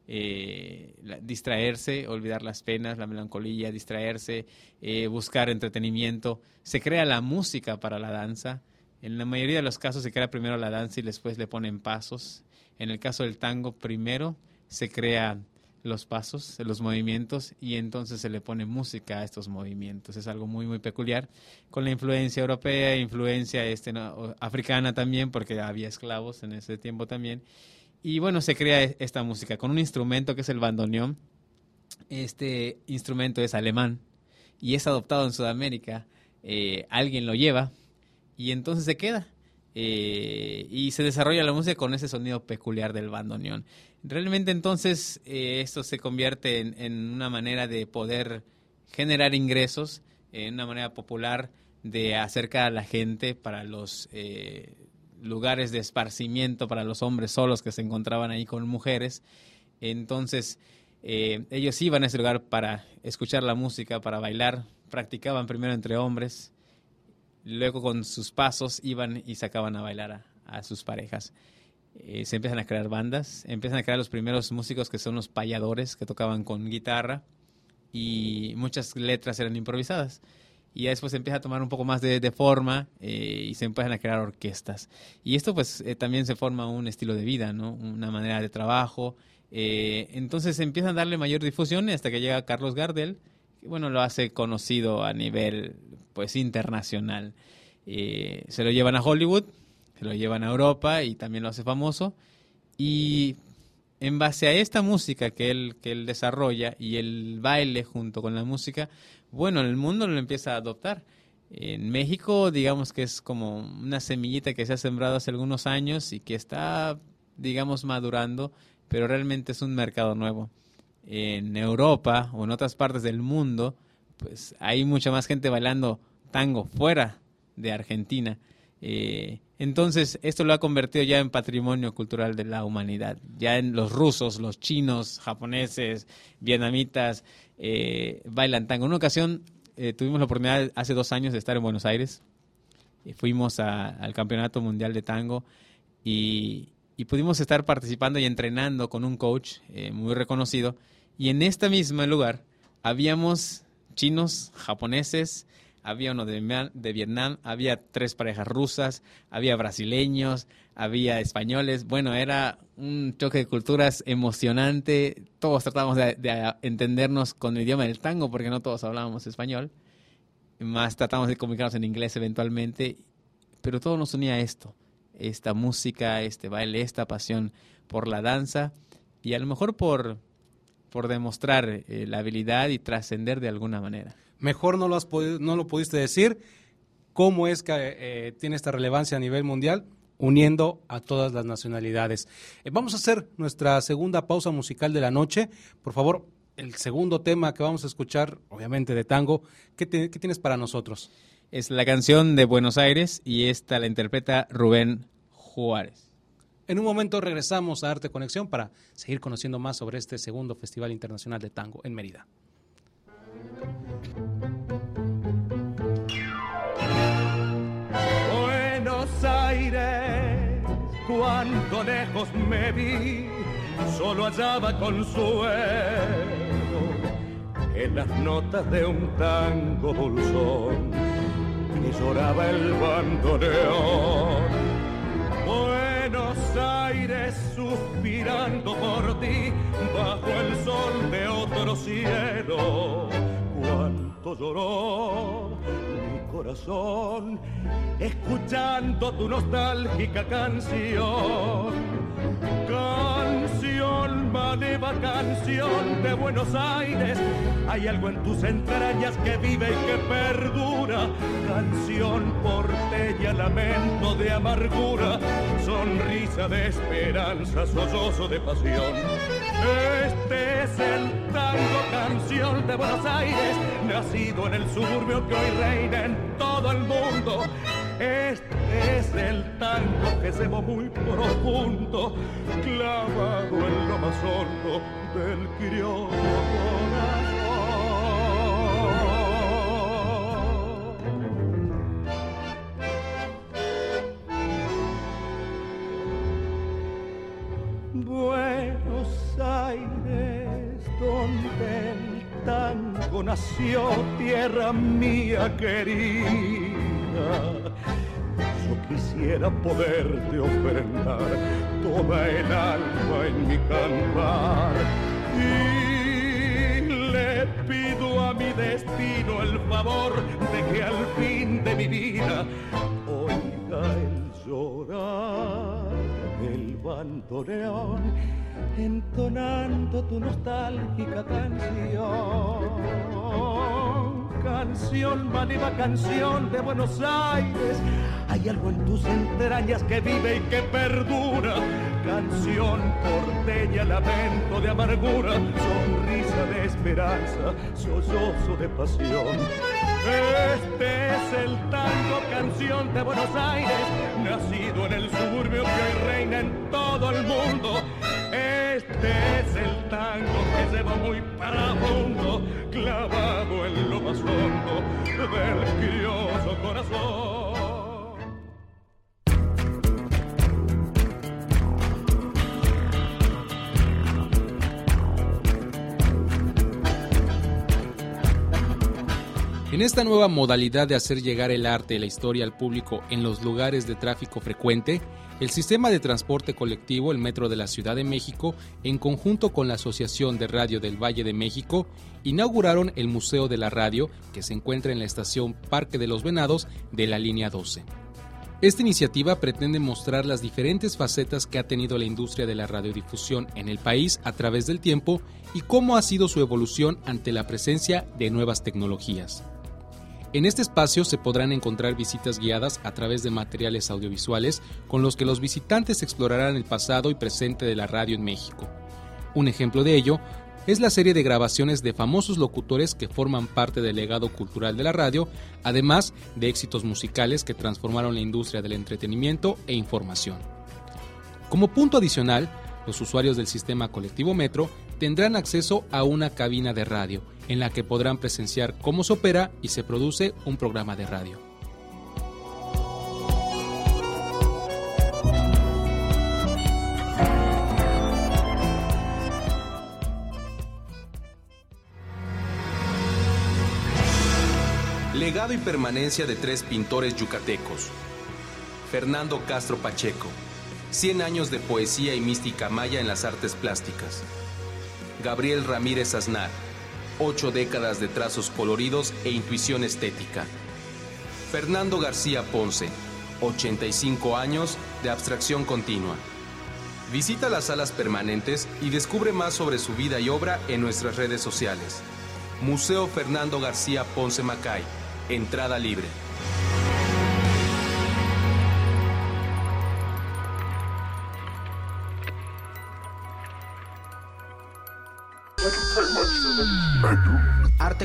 eh, distraerse, olvidar las penas, la melancolía, distraerse, eh, buscar entretenimiento. Se crea la música para la danza. En la mayoría de los casos se crea primero la danza y después le ponen pasos. En el caso del tango, primero se crea los pasos, los movimientos y entonces se le pone música a estos movimientos. Es algo muy muy peculiar con la influencia europea, influencia este africana también porque había esclavos en ese tiempo también. Y bueno, se crea e, esta música con un instrumento que es el bandoneón. Este instrumento es alemán y es adoptado en Sudamérica. Eh, alguien lo lleva y entonces se queda. Eh, y se desarrolla la música con ese sonido peculiar del bandoneón. Realmente entonces eh, esto se convierte en, una manera de poder generar ingresos, en una manera popular de acercar a la gente para los eh, lugares de esparcimiento para los hombres solos que se encontraban ahí con mujeres. Entonces ellos iban a ese lugar para escuchar la música, para bailar, practicaban primero entre hombres, luego con sus pasos iban y sacaban a bailar a, sus parejas. Eh, se empiezan a crear bandas, empiezan a crear los primeros músicos que son los payadores, que tocaban con guitarra y muchas letras eran improvisadas. Y después se empieza a tomar un poco más de, forma eh, y se empiezan a crear orquestas. Y esto pues eh, también se forma un estilo de vida, ¿no? Una manera de trabajo. entonces empiezan a darle mayor difusión hasta que llega Carlos Gardel, que bueno, lo hace conocido a nivel pues internacional. Se lo llevan a Hollywood, se lo llevan a Europa y también lo hace famoso. Y en base a esta música que él, que él desarrolla y el baile junto con la música, bueno, el mundo lo empieza a adoptar. En México, digamos que es como una semillita que se ha sembrado hace algunos años y que está, digamos, madurando, pero realmente es un mercado nuevo. En Europa o en otras partes del mundo, pues hay mucha más gente bailando tango fuera de Argentina. Eh, entonces, esto lo ha convertido ya en patrimonio cultural de la humanidad. Ya en los rusos, los chinos, japoneses, vietnamitas eh, bailan tango. En una ocasión eh, tuvimos la oportunidad hace dos años de estar en Buenos Aires. fuimos al Campeonato Mundial de Tango y, y, pudimos estar participando y entrenando con un coach muy reconocido. Y en este mismo lugar habíamos chinos, japoneses, había uno de, Vietnam, había tres parejas rusas, había brasileños, había españoles. Bueno, era un choque de culturas emocionante. Todos tratábamos de, entendernos con el idioma del tango porque no todos hablábamos español. Más tratábamos de comunicarnos en inglés eventualmente. Pero todo nos unía a esto, esta música, este baile, esta pasión por la danza y a lo mejor por por demostrar eh, la habilidad y trascender de alguna manera. Mejor no lo, has no lo pudiste decir. ¿Cómo es que eh, tiene esta relevancia a nivel mundial? uniendo a todas las nacionalidades. Eh, vamos a hacer nuestra segunda pausa musical de la noche. Por favor, el segundo tema que vamos a escuchar, obviamente de tango, ¿qué, qué tienes para nosotros? Es la canción de Buenos Aires y esta la interpreta Rubén Juárez. En un momento regresamos a Arte Conexión para seguir conociendo más sobre este segundo Festival Internacional de Tango en Mérida. Aires, cuánto lejos me vi, solo hallaba consuelo en las notas de un tango dulzón y lloraba el bandoneón Buenos Aires suspirando por ti bajo el sol de otro cielo. Cuánto lloró escuchando tu nostálgica canción. Canción, maneva canción de Buenos Aires. Hay algo en tus entrañas que vive y que perdura. Canción porteña, lamento de amargura, sonrisa de esperanza, sollozo de pasión. Este es el tango canción de Buenos Aires, nacido en el suburbio que hoy reina en todo el mundo este es el tango que se va muy profundo, clavado en lo más hondo del criollo corazón. Buenos Aires, donde el tango nació, tierra mía querida yo quisiera poderte ofrendar toda el alma en mi cantar. Y le pido a mi destino el favor de que al fin de mi vida oiga el llorar del bandoneón entonando tu nostálgica canción canción, maníva canción de Buenos Aires. Hay algo en tus entrañas que vive y que perdura. Canción porteña, lamento de amargura, sonrisa de esperanza, sollozo de pasión. Este es el tango canción de Buenos Aires, nacido en el suburbio que reina en todo el mundo. Este es el tango que cebo muy profundo, clavado en lo más hondo del crioso corazón. En esta nueva modalidad de hacer llegar el arte y la historia al público en los lugares de tráfico frecuente, el sistema de transporte colectivo, el Metro de la Ciudad de México, en conjunto con la Asociación de Radio del Valle de México, inauguraron el Museo de la Radio, que se encuentra en la estación Parque de los Venados de la línea 12. Esta iniciativa pretende mostrar las diferentes facetas que ha tenido la industria de la radiodifusión en el país a través del tiempo y cómo ha sido su evolución ante la presencia de nuevas tecnologías. En este espacio se podrán encontrar visitas guiadas a través de materiales audiovisuales con los que los visitantes explorarán el pasado y presente de la radio en México. Un ejemplo de ello es la serie de grabaciones de famosos locutores que forman parte del legado cultural de la radio, además de éxitos musicales que transformaron la industria del entretenimiento e información. Como punto adicional, los usuarios del sistema colectivo Metro tendrán acceso a una cabina de radio en la que podrán presenciar cómo se opera y se produce un programa de radio. Legado y permanencia de tres pintores yucatecos. Fernando Castro Pacheco. 100 años de poesía y mística maya en las artes plásticas. Gabriel Ramírez Aznar ocho décadas de trazos coloridos e intuición estética. Fernando García Ponce, 85 años de abstracción continua. Visita las salas permanentes y descubre más sobre su vida y obra en nuestras redes sociales. Museo Fernando García Ponce Macay, entrada libre.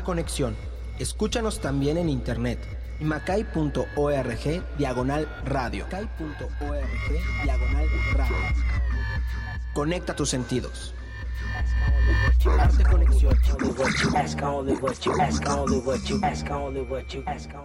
Conexión. Escúchanos también en internet. macay.org diagonal radio. Macay.org diagonal radio. Conecta tus sentidos.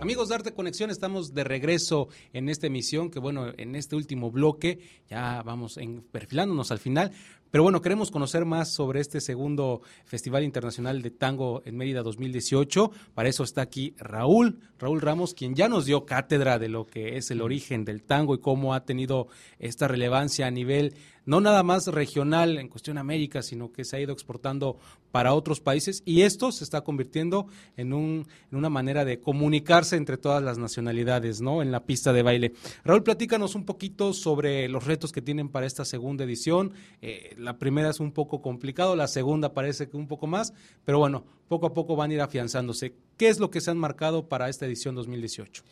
Amigos de Arte Conexión, estamos de regreso en esta emisión que bueno, en este último bloque ya vamos en, perfilándonos al final, pero bueno, queremos conocer más sobre este segundo Festival Internacional de Tango en Mérida 2018. Para eso está aquí Raúl, Raúl Ramos, quien ya nos dio cátedra de lo que es el origen del tango y cómo ha tenido esta relevancia a nivel no nada más regional en cuestión América, sino que se ha ido exportando para otros países y esto se está convirtiendo en, un, en una manera de comunicarse entre todas las nacionalidades, ¿no? En la pista de baile. Raúl, platícanos un poquito sobre los retos que tienen para esta segunda edición. Eh, la primera es un poco complicado, la segunda parece que un poco más, pero bueno, poco a poco van a ir afianzándose. ¿Qué es lo que se han marcado para esta edición 2018?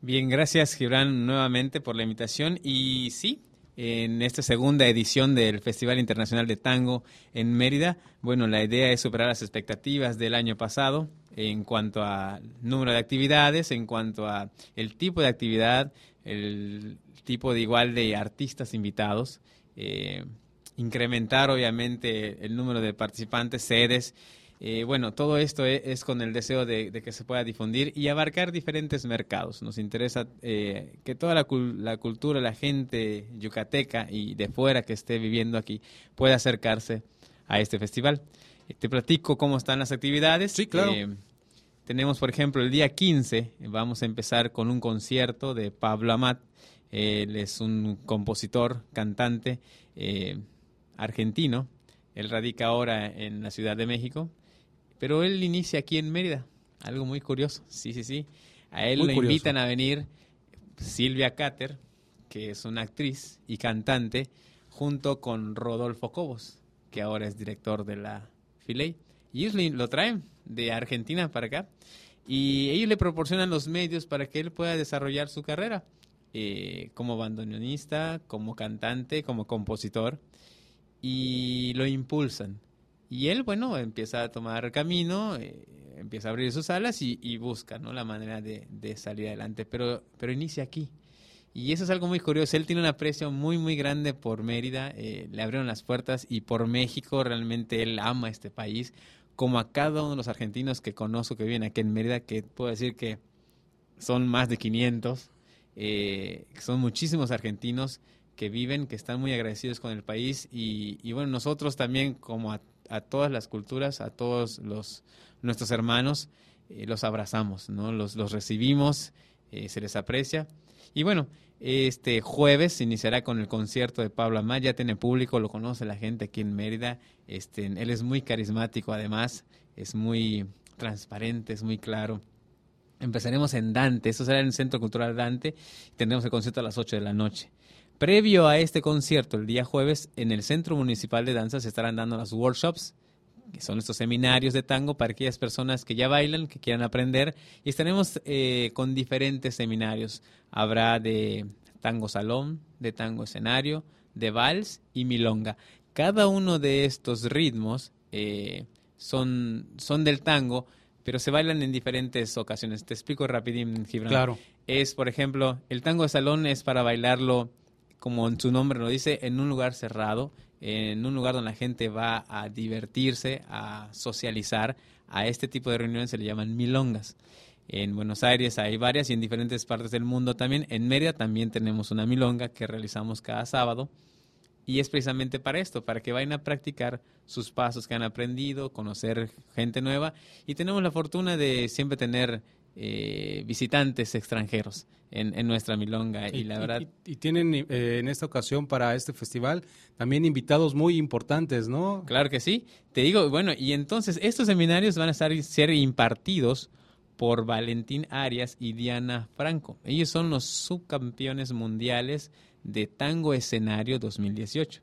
Bien, gracias Gibran nuevamente por la invitación y sí, en esta segunda edición del Festival Internacional de Tango en Mérida. Bueno, la idea es superar las expectativas del año pasado en cuanto a número de actividades, en cuanto a el tipo de actividad, el tipo de igual de artistas invitados. Eh, incrementar obviamente el número de participantes, sedes. Eh, bueno, todo esto e, es, con el deseo de, que se pueda difundir y abarcar diferentes mercados. Nos interesa eh, que toda la, la, cultura, la gente yucateca y de fuera que esté viviendo aquí pueda acercarse a este festival. Eh, te platico cómo están las actividades. Sí, claro. tenemos, por ejemplo, el día 15, vamos a empezar con un concierto de Pablo Amat. Él es un compositor, cantante argentino. Él radica ahora en la Ciudad de México, pero él inicia aquí en Mérida. Algo muy curioso. Sí, sí, sí. A él le invitan a venir Silvia Cater, que es una actriz y cantante, junto con Rodolfo Cobos, que ahora es director de la Filey. Y ellos lo traen de Argentina para acá. Y ellos le proporcionan los medios para que él pueda desarrollar su carrera eh, como bandoneonista, como cantante, como compositor y lo impulsan. Y él, bueno, empieza a tomar camino, eh, empieza a abrir sus alas y, busca ¿no? la manera de, salir adelante, pero, pero inicia aquí. Y eso es algo muy curioso. Él tiene un aprecio muy, muy grande por Mérida. Eh, le abrieron las puertas y por México. Realmente él ama este país. Como a cada uno de los argentinos que conozco que viven aquí en Mérida, que puedo decir que son más de 500. Eh, son muchísimos argentinos que viven, que están muy agradecidos con el país. Y, bueno, nosotros también, como a, a, todas las culturas, a todos los nuestros hermanos, eh, los abrazamos, ¿no? Los, los recibimos, eh, se les aprecia. Y bueno, este jueves se iniciará con el concierto de Pablo Amaya, ya tiene público, lo conoce la gente aquí en Mérida. Este, él es muy carismático, además, es muy transparente, es muy claro. Empezaremos en Dante, eso será en el Centro Cultural Dante, tendremos el concierto a las 8 de la noche. Previo a este concierto, el día jueves, en el Centro Municipal de Danza se estarán dando las workshops que son estos seminarios de tango para aquellas personas que ya bailan, que quieran aprender. Y estaremos eh, con diferentes seminarios. Habrá de tango salón, de tango escenario, de vals y milonga. Cada uno de estos ritmos eh, son, son del tango, pero se bailan en diferentes ocasiones. Te explico rapidín, Gibran. Claro. Es, por ejemplo, el tango de salón es para bailarlo, como en su nombre lo dice, en un lugar cerrado, en un lugar donde la gente va a divertirse, a socializar. A este tipo de reuniones se le llaman milongas. En Buenos Aires hay varias y en diferentes partes del mundo también. En Mérida también tenemos una milonga que realizamos cada sábado. Y es precisamente para esto, para que vayan a practicar sus pasos que han aprendido, conocer gente nueva. Y tenemos la fortuna de siempre tener eh, visitantes extranjeros en, en, nuestra milonga. Y, y la verdad y, y tienen eh, en esta ocasión para este festival también invitados muy importantes no claro que sí. Te digo bueno y entonces estos seminarios van a estar ser impartidos por Valentín Arias y Diana Franco. Ellos son los subcampeones mundiales de tango escenario 2018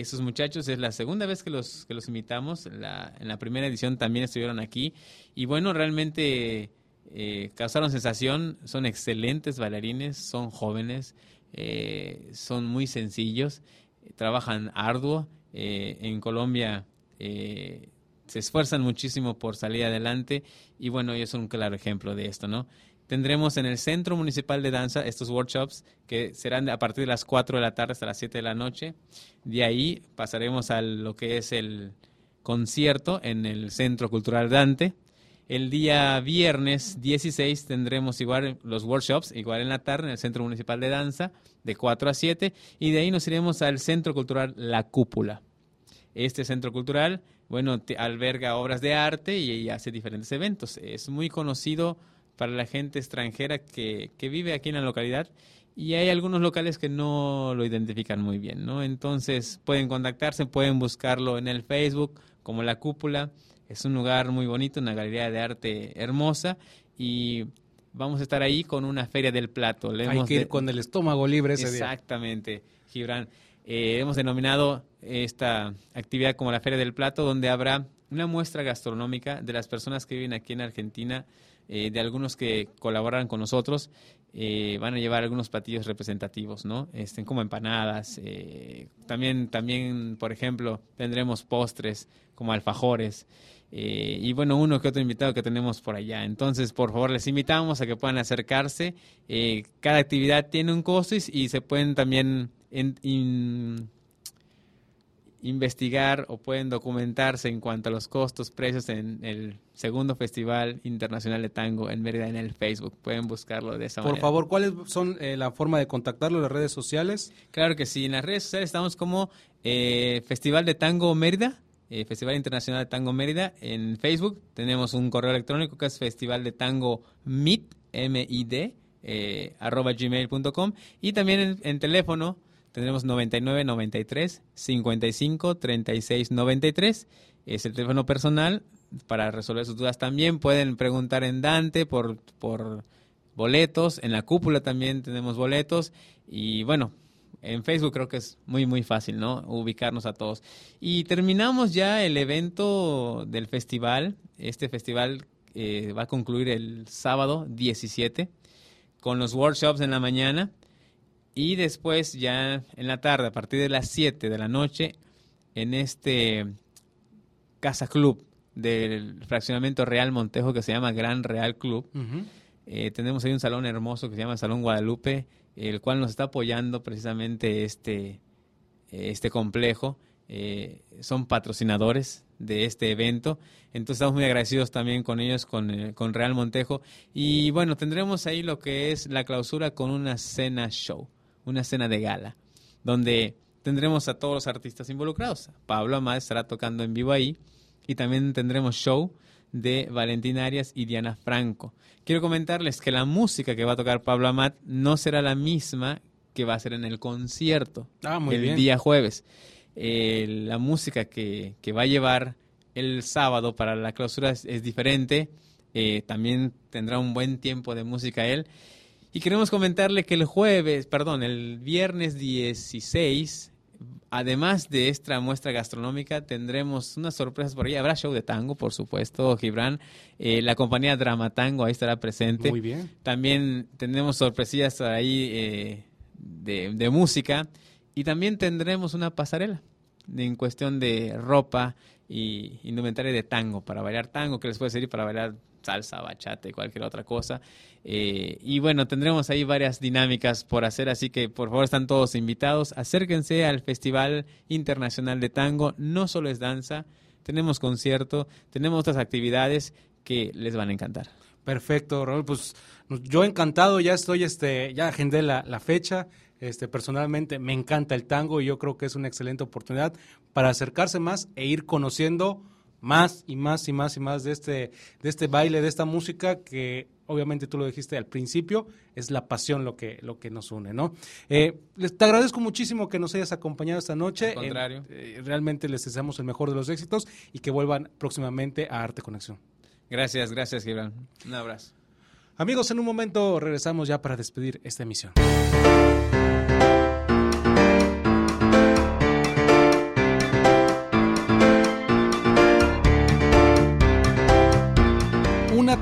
esos muchachos es la segunda vez que los que los invitamos. La, en la primera edición también estuvieron aquí. Y bueno realmente eh, causaron sensación, son excelentes bailarines, son jóvenes, eh, son muy sencillos, eh, trabajan arduo. en Colombia se esfuerzan muchísimo por salir adelante y bueno, ellos son un claro ejemplo de esto, ¿no? Tendremos en el Centro Municipal de Danza estos workshops que serán a partir de las 4 de la tarde hasta las 7 de la noche. De ahí pasaremos a lo que es el concierto en el Centro Cultural Dante el día viernes 16 tendremos igual los workshops, igual en la tarde, en el Centro Municipal de Danza, de 4 a 7, y de ahí nos iremos al Centro Cultural La Cúpula. Este centro cultural, bueno, alberga obras de arte y, y, hace diferentes eventos. Es muy conocido para la gente extranjera que, que vive aquí en la localidad y hay algunos locales que no lo identifican muy bien, ¿no? Entonces pueden contactarse, pueden buscarlo en el Facebook como La Cúpula es un lugar muy bonito, una galería de arte hermosa y vamos a estar ahí con una feria del plato. Le Hay que ir de... con el estómago libre ese Exactamente, día. Gibran. Eh, hemos denominado esta actividad como la Feria del Plato, donde habrá una muestra gastronómica de las personas que viven aquí en Argentina, eh, de algunos que colaboran con nosotros. Eh, van a llevar algunos platillos representativos, ¿no? Estén como empanadas. Eh, también, también, por ejemplo, tendremos postres como alfajores. Y bueno, uno que otro invitado que tenemos por allá. Entonces, por favor, les invitamos a que puedan acercarse. Cada actividad tiene un costo y, se pueden también investigar o pueden documentarse en cuanto a los costos, precios en el segundo Festival Internacional de Tango en Mérida en el Facebook. Pueden buscarlo de esa Por manera. Por favor, ¿cuáles son eh, la forma de contactarlo en las redes sociales? Claro que sí, en las redes sociales estamos como eh, Festival de Tango Mérida. Eh, Festival Internacional de Tango Mérida. En Facebook tenemos un correo electrónico que es Festival de Tango MIT, M-I-D, eh, arroba gmail.com. Y también en, en, teléfono tendremos 99 93 55 36 93. Es el teléfono personal para resolver sus dudas también. Pueden preguntar en Dante por, por boletos. En la cúpula también tenemos boletos. Y bueno, en Facebook creo que es muy, muy fácil, ¿no? Ubicarnos a todos. Y terminamos ya el evento del festival. Este festival eh, va a concluir el sábado 17 con los workshops en la mañana. Y después ya en la tarde, a partir de las 7 de la noche, en este Casa Club del fraccionamiento Real Montejo que se llama Gran Real Club. Uh -huh. Eh, tenemos ahí un salón hermoso que se llama Salón Guadalupe, el cual nos está apoyando precisamente este, este complejo. Eh, son patrocinadores de este evento. Entonces estamos muy agradecidos también con ellos, con, eh, con, Real Montejo. Y bueno, tendremos ahí lo que es la clausura con una cena show, una cena de gala, donde tendremos a todos los artistas involucrados. Pablo Amad estará tocando en vivo ahí y también tendremos show de Valentina Arias y Diana Franco. Quiero comentarles que la música que va a tocar Pablo Amat no será la misma que va a ser en el concierto ah, muy el día jueves. Eh, la música que, va a llevar el sábado para la clausura es, diferente. Eh, también tendrá un buen tiempo de música él. Y queremos comentarle que el jueves, perdón, el viernes 16, además de esta muestra gastronómica, tendremos unas sorpresas por ahí. Habrá show de tango, por supuesto, Gibran. Eh, la compañía Drama Tango ahí estará presente. Muy bien. También tendremos sorpresillas ahí de, de música. Y también tendremos una pasarela en cuestión de ropa y indumentaria de tango, para bailar tango, que les puede servir para bailar salsa, bachata cualquier otra cosa. Eh, y bueno, tendremos ahí varias dinámicas por hacer, así que por favor están todos invitados. Acérquense al Festival Internacional de Tango. No solo es danza, tenemos concierto, tenemos otras actividades que les van a encantar. Perfecto, Raúl. Pues yo encantado, ya estoy, este, ya agendé la, la fecha. Este, personalmente me encanta el tango y yo creo que es una excelente oportunidad para acercarse más e ir conociendo más y más y más y más de este, de este baile, de esta música que obviamente tú lo dijiste al principio, es la pasión lo que, lo que nos une, ¿no? Eh, les, te agradezco muchísimo que nos hayas acompañado esta noche. Al contrario. Eh, realmente les deseamos el mejor de los éxitos y que vuelvan próximamente a Arte Conexión. Gracias, gracias, Gibran. Un abrazo. Amigos, en un momento regresamos ya para despedir esta emisión.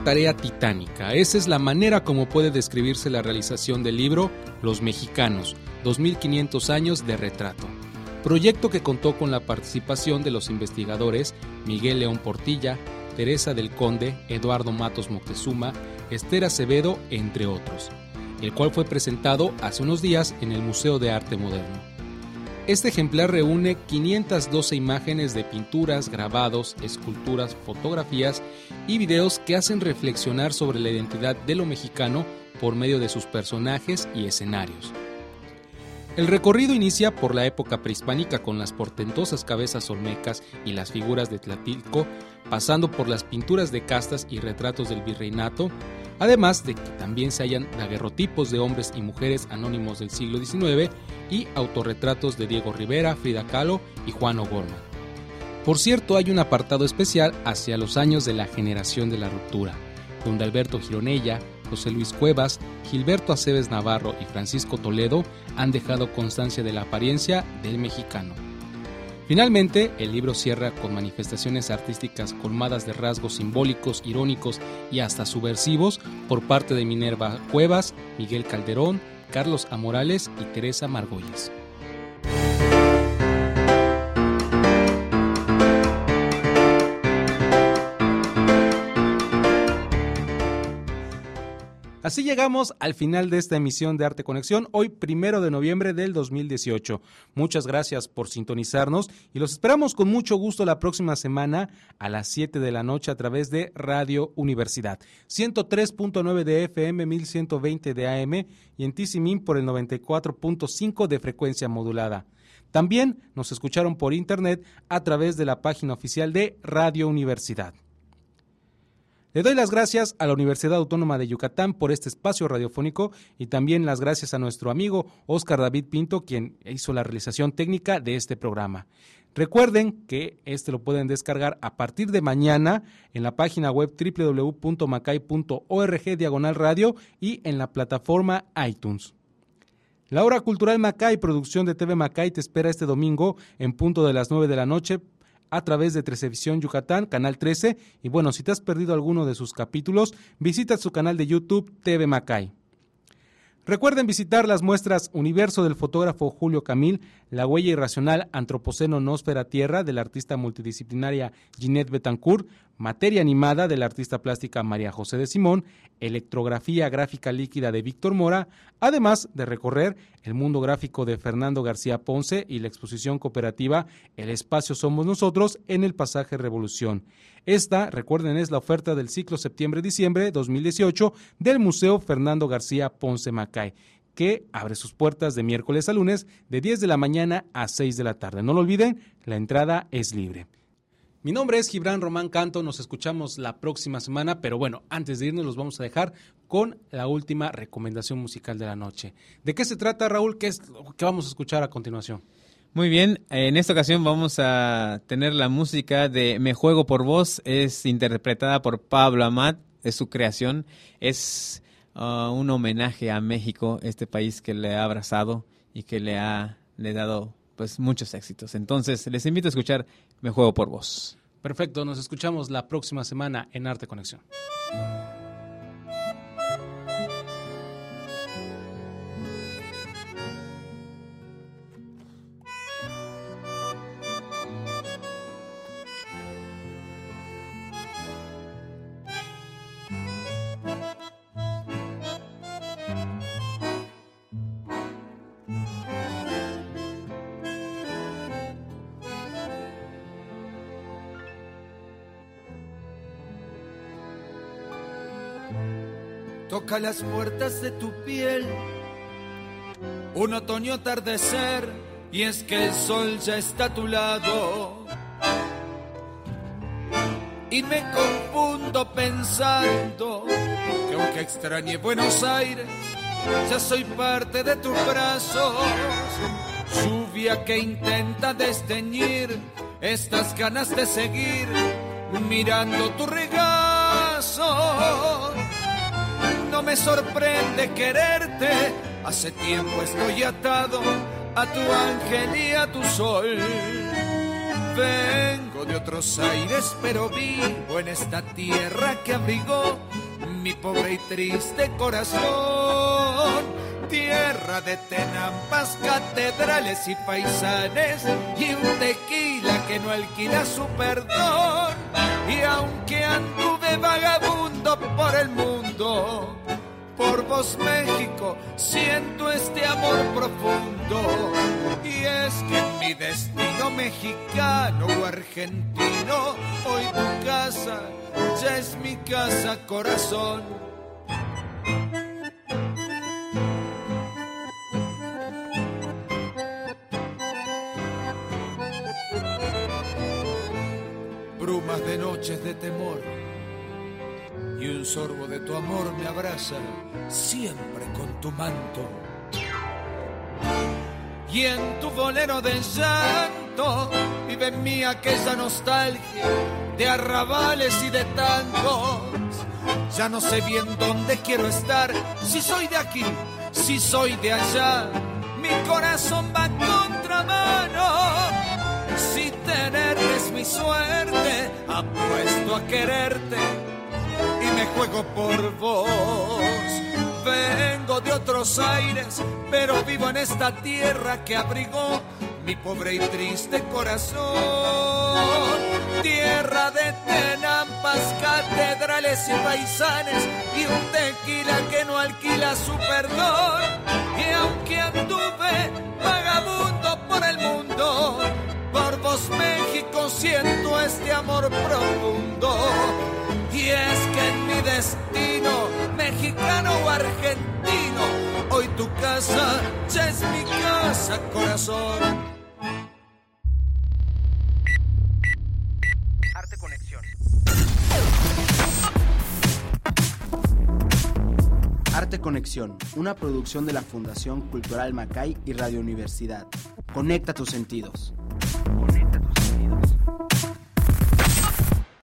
Tarea titánica. Esa es la manera como puede describirse la realización del libro Los Mexicanos, 2500 años de retrato. Proyecto que contó con la participación de los investigadores Miguel León Portilla, Teresa del Conde, Eduardo Matos Moctezuma, Esther Acevedo, entre otros, el cual fue presentado hace unos días en el Museo de Arte Moderno. Este ejemplar reúne 512 imágenes de pinturas, grabados, esculturas, fotografías y videos que hacen reflexionar sobre la identidad de lo mexicano por medio de sus personajes y escenarios. El recorrido inicia por la época prehispánica con las portentosas cabezas olmecas y las figuras de Tlatilco, pasando por las pinturas de castas y retratos del virreinato, además de que también se hallan daguerrotipos de hombres y mujeres anónimos del siglo XIX y autorretratos de Diego Rivera, Frida Kahlo y Juan O'Gorman. Por cierto, hay un apartado especial hacia los años de la generación de la ruptura, donde Alberto Gironella, José Luis Cuevas, Gilberto Aceves Navarro y Francisco Toledo han dejado constancia de la apariencia del mexicano. Finalmente, el libro cierra con manifestaciones artísticas colmadas de rasgos simbólicos, irónicos y hasta subversivos por parte de Minerva Cuevas, Miguel Calderón, Carlos Amorales y Teresa Margolles. Así llegamos al final de esta emisión de Arte Conexión, hoy primero de noviembre del 2018. Muchas gracias por sintonizarnos y los esperamos con mucho gusto la próxima semana a las 7 de la noche a través de Radio Universidad, 103.9 de FM, 1120 de AM y en Tisimin por el 94.5 de frecuencia modulada. También nos escucharon por internet a través de la página oficial de Radio Universidad. Le doy las gracias a la Universidad Autónoma de Yucatán por este espacio radiofónico y también las gracias a nuestro amigo Oscar David Pinto, quien hizo la realización técnica de este programa. Recuerden que este lo pueden descargar a partir de mañana en la página web www.macay.org diagonal radio y en la plataforma iTunes. La hora cultural Macay, producción de TV Macay, te espera este domingo en punto de las 9 de la noche a través de Trecevisión Yucatán, Canal 13. Y bueno, si te has perdido alguno de sus capítulos, visita su canal de YouTube TV Macay. Recuerden visitar las muestras Universo del fotógrafo Julio Camil, La huella irracional Antropoceno Nósfera Tierra de la artista multidisciplinaria Ginette Betancourt, Materia animada de la artista plástica María José de Simón, Electrografía gráfica líquida de Víctor Mora, además de recorrer el mundo gráfico de Fernando García Ponce y la exposición cooperativa El espacio somos nosotros en el pasaje Revolución. Esta, recuerden, es la oferta del ciclo septiembre-diciembre 2018 del Museo Fernando García Ponce Macay que abre sus puertas de miércoles a lunes de 10 de la mañana a 6 de la tarde. No lo olviden, la entrada es libre. Mi nombre es Gibran Román Canto, nos escuchamos la próxima semana, pero bueno, antes de irnos los vamos a dejar con la última recomendación musical de la noche. ¿De qué se trata, Raúl? ¿Qué es que vamos a escuchar a continuación? Muy bien, en esta ocasión vamos a tener la música de Me Juego por Voz, es interpretada por Pablo Amat, es su creación, es uh, un homenaje a México, este país que le ha abrazado y que le ha le dado pues muchos éxitos. Entonces, les invito a escuchar Me Juego por Voz. Perfecto, nos escuchamos la próxima semana en Arte Conexión. Las puertas de tu piel. Un otoño atardecer y es que el sol ya está a tu lado. Y me confundo pensando que aunque extrañe Buenos Aires, ya soy parte de tus brazos. Lluvia que intenta desteñir estas ganas de seguir mirando tu regazo me sorprende quererte. Hace tiempo estoy atado a tu ángel y a tu sol. Vengo de otros aires, pero vivo en esta tierra que abrigó mi pobre y triste corazón. Tierra de tenampas, catedrales y paisanes y un tequila que no alquila su perdón. Y aunque anduve vagabundo por el mundo, por vos México. Siento este amor profundo. Y es que en mi destino mexicano o argentino hoy tu casa ya es mi casa corazón. Brumas de noches de temor un sorbo de tu amor me abraza siempre con tu manto. Y en tu bolero de llanto vive en mí aquella nostalgia de arrabales y de tangos. Ya no sé bien dónde quiero estar, si soy de aquí, si soy de allá. Mi corazón va contramano. Si tenerte es mi suerte, apuesto a quererte me juego por vos. Vengo de otros aires, pero vivo en esta tierra que abrigó mi pobre y triste corazón. Tierra de tenampas, catedrales y paisanes y un tequila que no alquila su perdón. Y aunque anduve vagabundo por el mundo, por vos México siento este amor profundo y es que en mi destino, mexicano o argentino, hoy tu casa ya es mi casa, corazón. Arte Conexión. Arte Conexión, una producción de la Fundación Cultural Macay y Radio Universidad. Conecta tus sentidos.